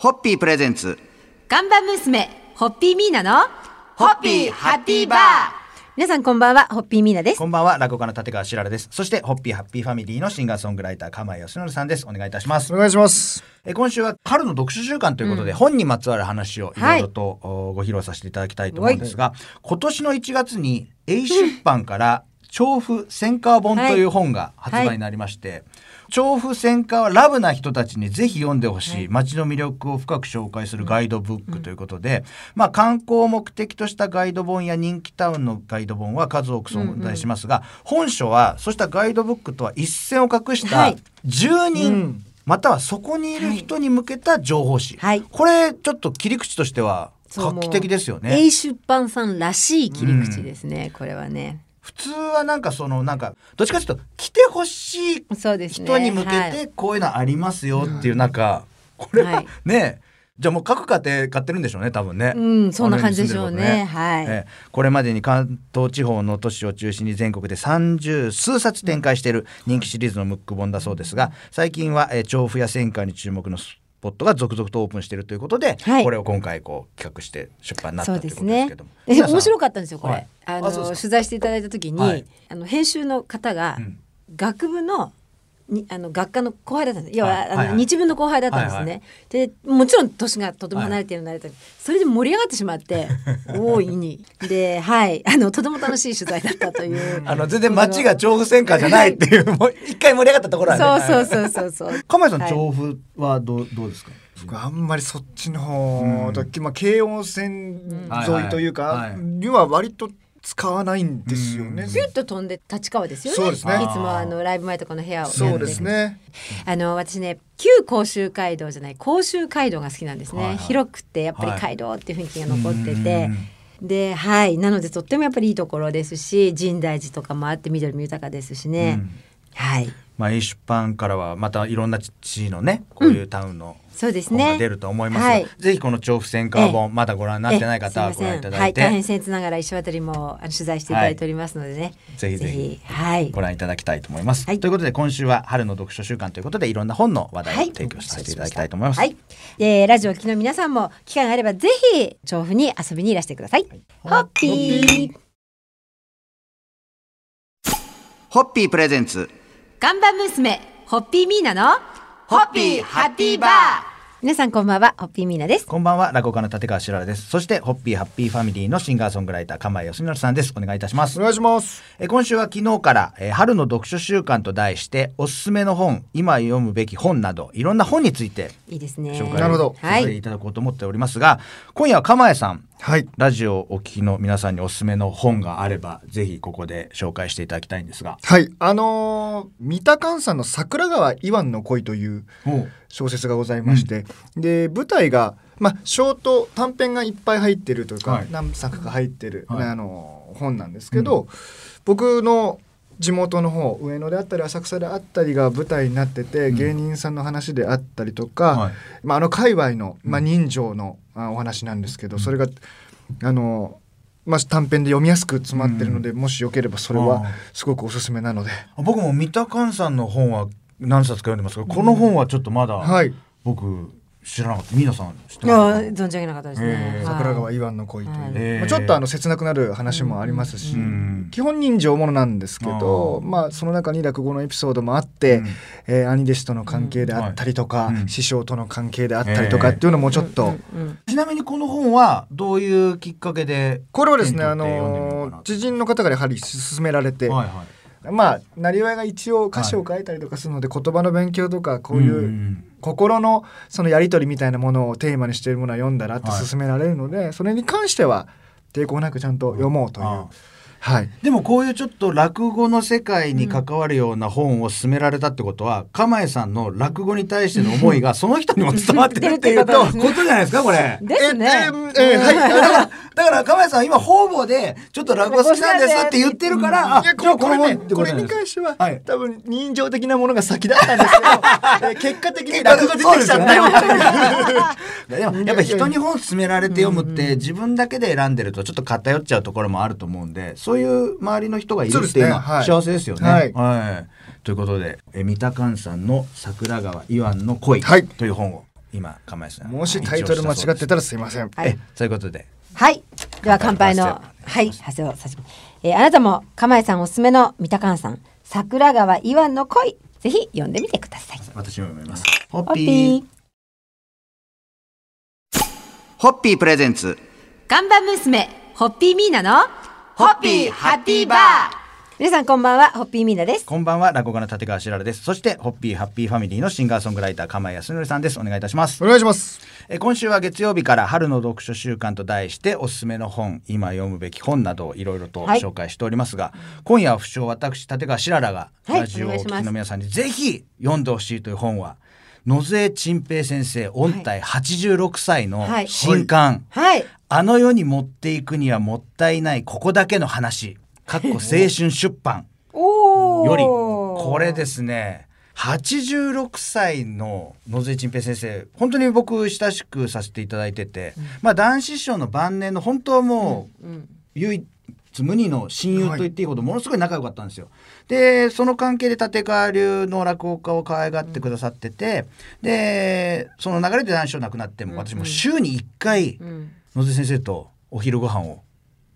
ホッピープレゼンツ。看板娘、ホッピーミーナの、ホッピーハッピーバー。皆さんこんばんは、ホッピーミーナです。こ。んばんは落語家の立川しららです。そしてホッピーハッピーファミリーのシンガーソングライター釜井義則さんです。お願いいたします。お願いします。え今週は春の読書週間ということで、本にまつわる話をいろいろと、おご披露させていただきたいと思うんですが、今年の1月に A 出版から調布千川本という本が発売になりまして、調布千川ラブな人たちにぜひ読んでほしい。街の魅力を深く紹介するガイドブックということで、まあ観光を目的としたガイド本や人気タウンのガイド本は数多く存在しますが、本書はそうしたガイドブックとは一線を画したはい。10人、うん。またはそこにいる人に向けた情報誌、はい。これちょっと切り口としては画期的ですよね。A 出版さんらしい切り口ですね、これはね。普通はなんかそのなんかどっちかというと来てほしいそうですね。人に向けはいてこういうのありますよっていうなんかこれははいねじゃあもう各家庭買ってるんでしょうね多分ね。うん、そんな感じでしょうね。こはい。ええこれまでに関東地方の都市を中心に全国で30数冊展開している人気シリーズのムック本だそうですが最近は、えー調布や戦火に注目のスポットが続々とオープンしているということで、はいこれを今回こう企画して出版になったそうというですねことですけども。。で皆さん面白かったんですよこれ。はいあの取材していただいた時に、はいあの編集の方が、うん学部のにあの学科の後輩だったんです。要は、あのはいはい。はい日文の後輩だったんですね。はいはでもちろん年がとても離れているのであれだけどそれで盛り上がってしまって 大いに。ではい。あのとても楽しい取材だったという。あの全然街が調布戦火じゃないっていうもう一回盛り上がったところはね。そうそうそうそうそう。釜井さん、はい。調布はどうどうですか？僕あんまりそっちの方と、まあ京王線沿いというか、はいはい。には割と使わないんですよね。ピュッと飛んで立川ですよね。ね。いつもあのライブ前とかの部屋を。そうですね。あの私ね旧甲州街道じゃない甲州街道が好きなんですね、はいはい。広くてやっぱり街道っていう雰囲気が残ってうてんではい。なのでとってもやっぱりいいところですし深大寺とかもあって緑も豊かですしね、うんはい。まあ、A 出版からはまたいろんな地のねこういうタウンのそうです本がね出ると思いますが、はい。ぜひこの調布戦火本、ええまだご覧になってない方はご覧いただいて、はい、大変僭越ながら石渡もあの取材していただいておりますのでね、ぜひぜひ。はい。ご覧いただきたいと思います。はい。ということで今週は春の読書週間ということでいろんな本の話題を提供させていただきたいと思います。はい、でラジオを聴きの皆さんも機会があればぜひ調布に遊びにいらしてください。ホッピー。ホッピープレゼンツ看板娘ホッピーミーナのホッピーハッピーバー皆さんこんばんはホッピーミーナです。こんばんは落語家の立川しららです。そしてホッピーハッピーファミリーのシンガーソングライター釜井義則さんです。お願いいたしますお。願いします。えー今週は昨日から、えー春の読書週間と題しておすすめの本今読むべき本などいろんな本についていいですね。紹介なるほどはいさせていただこうと思っておりますが、今夜は釜江さんはい。ラジオをお聞きの皆さんにおすすめの本があればぜひここで紹介していただきたいんですが。はい。あのー三田寛さんの桜川イワンの恋という小説がございまして、で舞台がまあショート短編がいっぱい入ってるというか、はい。何作か入ってる、はい。あの本なんですけど、僕の地元の方上野であったり浅草であったりが舞台になってて、うん。芸人さんの話であったりとか、はい。まあ、あの界隈の、まあ、うん。人情の、あお話なんですけどそれがあの、まあ、短編で読みやすく詰まってるので、もしよければそれはすごくおすすめなので。僕も三田寛さんの本は何冊か読んでますがこの本はちょっとまだはい。僕知らなかった。皆さん知っていやますか？存じ上げなかったですえね。ー。桜川はい。イワンの恋という、まあ、ちょっとあの切なくなる話もありますし、うん基本人情ものなんですけどまあその中に落語のエピソードもあって、うん。えー兄弟子との関係であったりとか、師匠との関係であったりとかっていうのもちょっと、ちなみにこの本はどういうきっかけでこれはですねあの知人の方がやはり勧められて、はいはい。まあなりわいが一応歌詞を書いたりとかするので、言葉の勉強とかこういううん心のそのやり取りみたいなものをテーマにしているものは読んだらってはい。勧められるので、それに関しては抵抗なくちゃんと読もうという、あはい。でもこういうちょっと落語の世界に関わるような本を勧められたってことは、釜江さんの落語に対しての思いが その人にも伝わってるっていうとことじゃないですかこれ？ですね。えええはい。だからだから釜江さんは今方々でちょっと落語好きなんですって言ってるから、あいやじゃあこれねこれに関しては、はい。多分人情的なものが先だったんですけど、えー結果的に落語出てきちゃったよ。っていう。でもやっぱり人に本勧められて読むって自分だけで選んでるとちょっと偏っちゃうところもあると思うんでそういう周りの人がいるっていうのは幸せですよね。はい。はい。ということでえ三田寛さんの「桜川イワンの恋」はい。という本を今釜井さんもしタイトル間違ってたらすいません。はい。えそういうことで。はい。では乾杯の、乾はい、発声をさせて、えーあなたも、釜井さんおすすめの三田完さん、桜川イワンの恋、ぜひ読んでみてください。私も読みます。ホッピー。ホッピー。 presents。看板娘、ホッピーミーナの、ホッピーハッピーバー。皆さんこんばんは、ホッピーミーナです。こんばんは落語家の立川しららです。そしてホッピーハッピーファミリーのシンガーソングライター釜井康則さんです。お願いいたします。お願いします。え今週は月曜日から春の読書週間と題しておすすめの本今読むべき本などをいろいろとはい。紹介しておりますが、今夜は不詳私立川しららがはいラジオを聞きの皆さんにぜひ読んでほしいという本は野添陳平先生御体86歳のはい。新刊、はい。あの世に持っていくにはもったいないここだけの話。かっこ青春出版。よりこれですね。86歳の野添陳平先生本当に僕親しくさせていただいてて、まあ男子師匠の晩年の本当はもう唯一無二の親友と言っていいほどものすごい仲良かったんですよ。でその関係で立川流の落語家を可愛がってくださってて、でその流れで男子師匠亡くなっても私も週に1回うん。野瀬先生とお昼ご飯を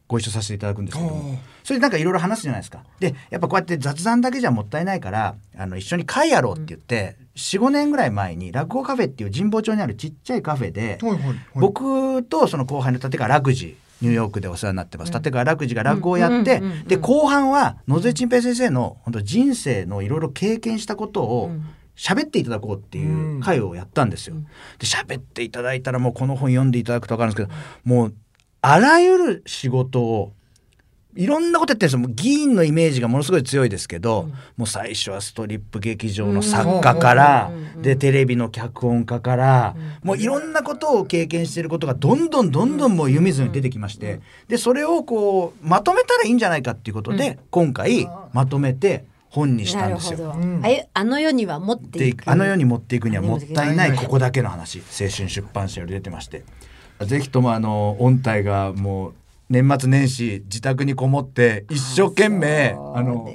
ご一緒させていただくんですけどもそれでなんかいろいろ話すじゃないですかでやっぱこうやって雑談だけじゃもったいないからあの一緒に会やろうって言って、45年ぐらい前に落語カフェっていう神保町にあるちっちゃいカフェで、はいはいはい。僕とその後輩の立川楽寺ニューヨークでお世話になってます、立川楽寺が落語をやって、で後半は野添陳平先生の本当人生のいろいろ経験したことを喋っていただこうっていう会をやったんですよ。で喋っていただいたらもうこの本読んでいただくと分かるんですけどもうあらゆる仕事をいろんなことやってるんですよ。もう議員のイメージがものすごい強いですけど、もう最初はストリップ劇場の作家から、でテレビの脚本家から、もういろんなことを経験していることがどんどんどんどんもう湯水に出てきまして、でそれをこうまとめたらいいんじゃないかっていうことで、今回まとめて本にしたなんですよ。ど。うん。あの世には持ってでいく。あの世に持っていくにはもったいないうんここだけの話青春出版社より出てまして。ぜひともあの御体がもう年末年始自宅にこもって一生懸命あの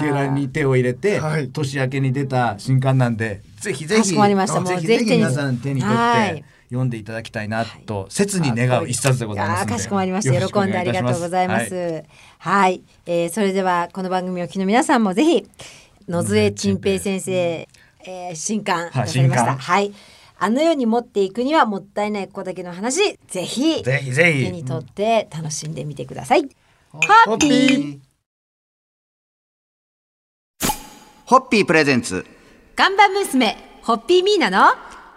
ゲラに手を入れて、はい。年明けに出た新刊なんでぜひぜひぜひぜひ。皆さん手に取ってはい。読んでいただきたいなと切に願う一冊でございますかしこまりました。喜んでありがとうございます。ははい、えーそれではこの番組をお聞きの皆さんもぜひ野添陳平先生、えー新刊出はいされました。新刊。はい。あの世に持っていくにはもったいないここだけの話、ぜひぜひぜひ。手に取って楽しんでみてください。ホハッピー。ホッピー。プレゼンツ。看板娘、ホッピーミーナの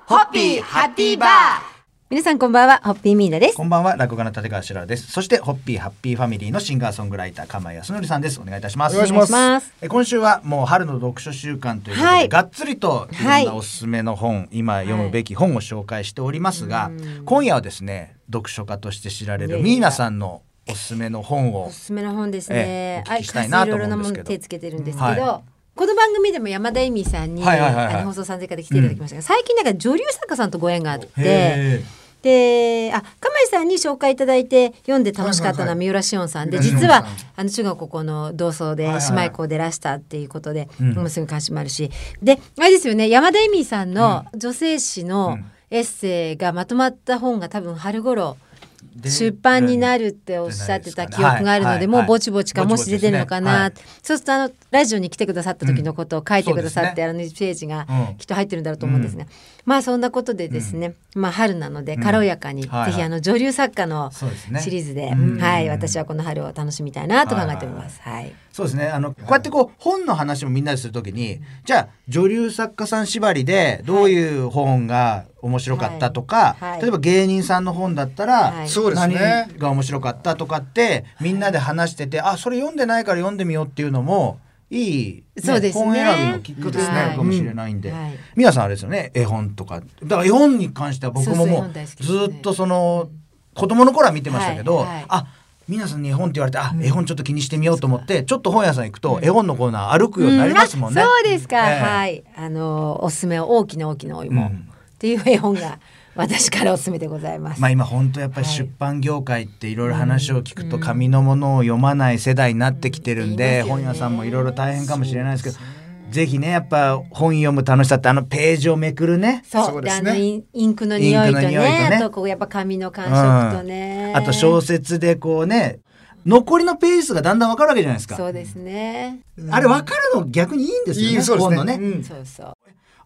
ホッピーハッピーバー皆さんこんばんは、ホッピーミーナです。こ。んばんは落語家の立川しららです。そしてホッピーハッピーファミリーのシンガーソングライター釜井康則さんです。お願いいたします。お願いします。え今週はもう春の読書週間ということで、はい。がっつりといろはい。んなおすすめの本、今読むべき本を紹介しておりますが、今夜はですね読書家として知られるミーナさんのおすすめの本をおすすめの本ですえね。え。お聞きしたいなと思うんですけど。あいろいろなもの手つけてるんですけど、はこの番組でも山田恵美さんに、はいはいはいはい。あの放送参加で来ていただきましたが、最近なんか女流作家さんとご縁があって。へであ釜井さんに紹介いただいて読んで楽しかったのは三浦紫音さんで、実はあの中学高校の同窓で姉妹校でらしたっていうことで、うん。もうすぐ関心もあるし。であれですよね山田恵美さんの女性誌のうん。エッセイがまとまった本が多分春頃で出版になるっておっしゃってた記憶があるので、もうぼちぼちかもし出てるのかな、そうするとあのラジオに来てくださった時のことを書いてくださって、うんあの1ページがうん。きっと入ってるんだろうと思うんですが、まあそんなことでですね、まあ春なので軽やかに、はいはい。ぜひあの女流作家のシリーズで、うん。はい私はこの春を楽しみたいなと考えております。はいそうですね。あのこうやってこう本の話もみんなでするときにじゃあ女流作家さん縛りでどういう本が面白かったとか、はい。はい。例えば芸人さんの本だったら、はい。そうです何ね。が面白かったとかってみんなで話してて、あそれ読んでないから読んでみようっていうのもいい、そうですね。本選びのきっかけになるかもしれないんで、はい。皆さんあれですよね絵本とか。だから絵本に関しては僕ももうずっとその子供の頃は見てましたけど、はいはい。あ皆さんに絵本って言われてあ絵本ちょっと気にしてみようと思ってちょっと本屋さん行くと絵本のコーナー歩くようになりますもんね。うん。あそうですか、ええ。はい。あのおすすめは大きな大きなお芋、うん。っていう絵本が私からおすすめでございます。まあ今本当やっぱりはい。出版業界っていろいろ話を聞くと紙のものを読まない世代になってきてるんでうん。本屋さんもいろいろ大変かもしれないですけどぜひねやっぱ本読む楽しさってあのページをめくるね。そうそうですね。であのインクの匂いとインクの匂いとね。ねあとこうやっぱ紙の感触とね、あと小説でこうね残りのページ数がだんだんわかるわけじゃないですか。そうですね、あれわかるの逆にいいんですよねいいそうですね。本のね、うん。そうそう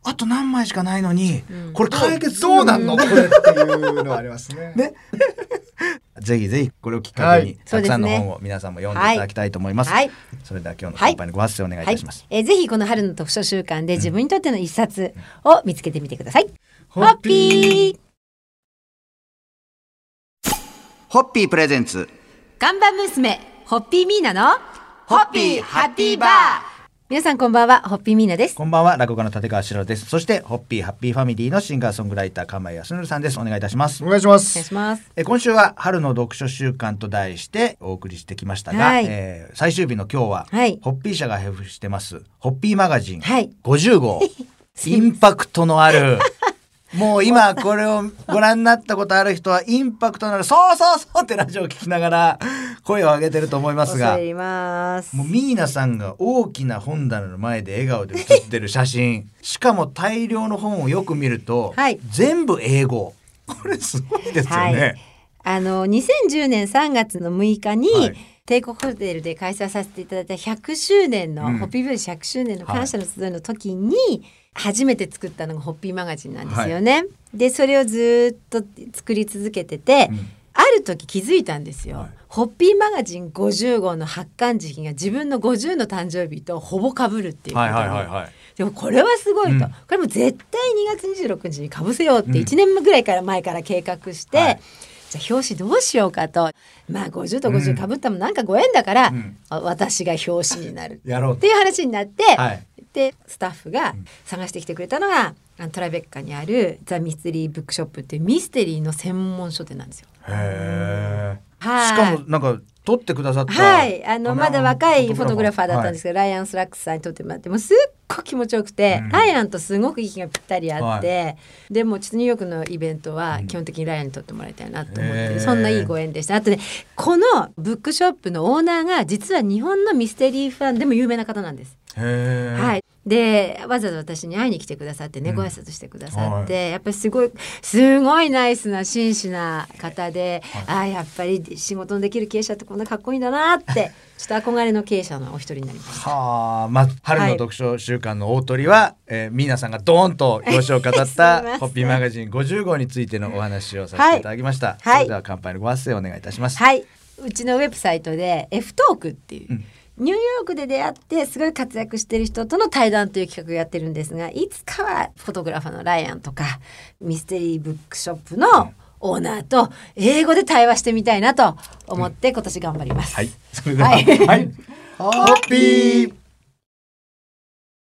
あと何枚しかないのに、うん。これ解決どうなんの？これっていうのはありますね。ね。ぜひぜひこれをきっかけに、はい。たくさんの本を皆さんも読んでいただきたいと思います、はい。それでは今日の乾杯のご発声お願いいたします、はい、えーぜひこの春の読書週間で自分にとっての一冊を見つけてみてください。ホッホッピピー。ホッピー presents。看板娘ホッピーミーナのホッピーハッピーバー皆さんこんばんはホッピーミーナです。こんばんは落語家の立川しららです。そしてホッピーハッピーファミリーのシンガーソングライター釜井康則さんです。お願いいたします。お願いしまお願いす。します。え今週は春の読書週間と題してお送りしてきましたが、はい。えー最終日の今日は、はい。ホッピー社が配布してますホッピーマガジンはい。50号、インパクトのある もう今これをご覧になったことある人はインパクトのあるそうそうそうってラジオを聞きながら声を上げてると思いますが。もうミーナさんが大きな本棚の前で笑顔で写ってる写真。しかも大量の本をよく見ると、はい。全部英語。これすごいですよね。はい。あの2010年3月の6日に、はい。帝国ホテルで開催させていただいた100周年の、うん。ホッピービュージ100周年の感謝の集いの時に、初めて作ったのがホッピーマガジンなんですよね。でそれをずっと作り続けてて、うん。ある時気づいたんですよ、はい。ホッピーマガジン50号の発刊時期が自分の50の誕生日とほぼ被るっていうことはいにはいはいはい。でもこれはすごいと、うん。これも絶対2月26日にかぶせようってうん。1年ぐらいから前から計画して、はい。じゃあ表紙どうしようかと。まあ50とうん50かぶったもなんかご縁だから、うん。あ私が表紙になる。やろうっていう話になって、はいでスタッフが探してきてくれたのが、あのトラベッカにあるザ・ミステリー・ブックショップっていうミステリーの専門書店なんですよ。へえ。はいしかもなんか撮ってくださった。はい、あのまだ若いフォトグラファーだったんですけけど、ライアン・スラックスさんに撮ってもらってもうすっごく気持ちよくて、うんライアンとすごく息がぴったりあって、でもちょっとニューヨークのイベントは基本的にライアンに撮ってもらいたいなと思って、へーそんないいご縁でしたあとねこのブックショップのオーナーが実は日本のミステリーファンでも有名な方なんです。へえ。。はいいでわざわざ私に会いに来てくださってね、ご挨拶してくださって、はやっぱりすごいすごいナイスな真摯な方で、ああやっぱり仕事のできる経営者ってこんなかっこいいんだなって ちょっと憧れの経営者のお一人になりました。はあ、まあ春の読書週間の大鳥は、えー、ミーナさんがドーンと表紙を飾った ホッピーマガジン50号についてのお話をさせてい。ただきました。はい。それでは乾杯のご発声お願いいたします。はい、うちのウェブサイトで F トークっていう、うんニューヨークで出会ってすごい活躍してる人との対談という企画をやってるんですがいつかはフォトグラファーのライアンとかミステリーブックショップのオーナーと英語で対話してみたいなと思って今年頑張ります。はい。それでは、はいはい。ホッピー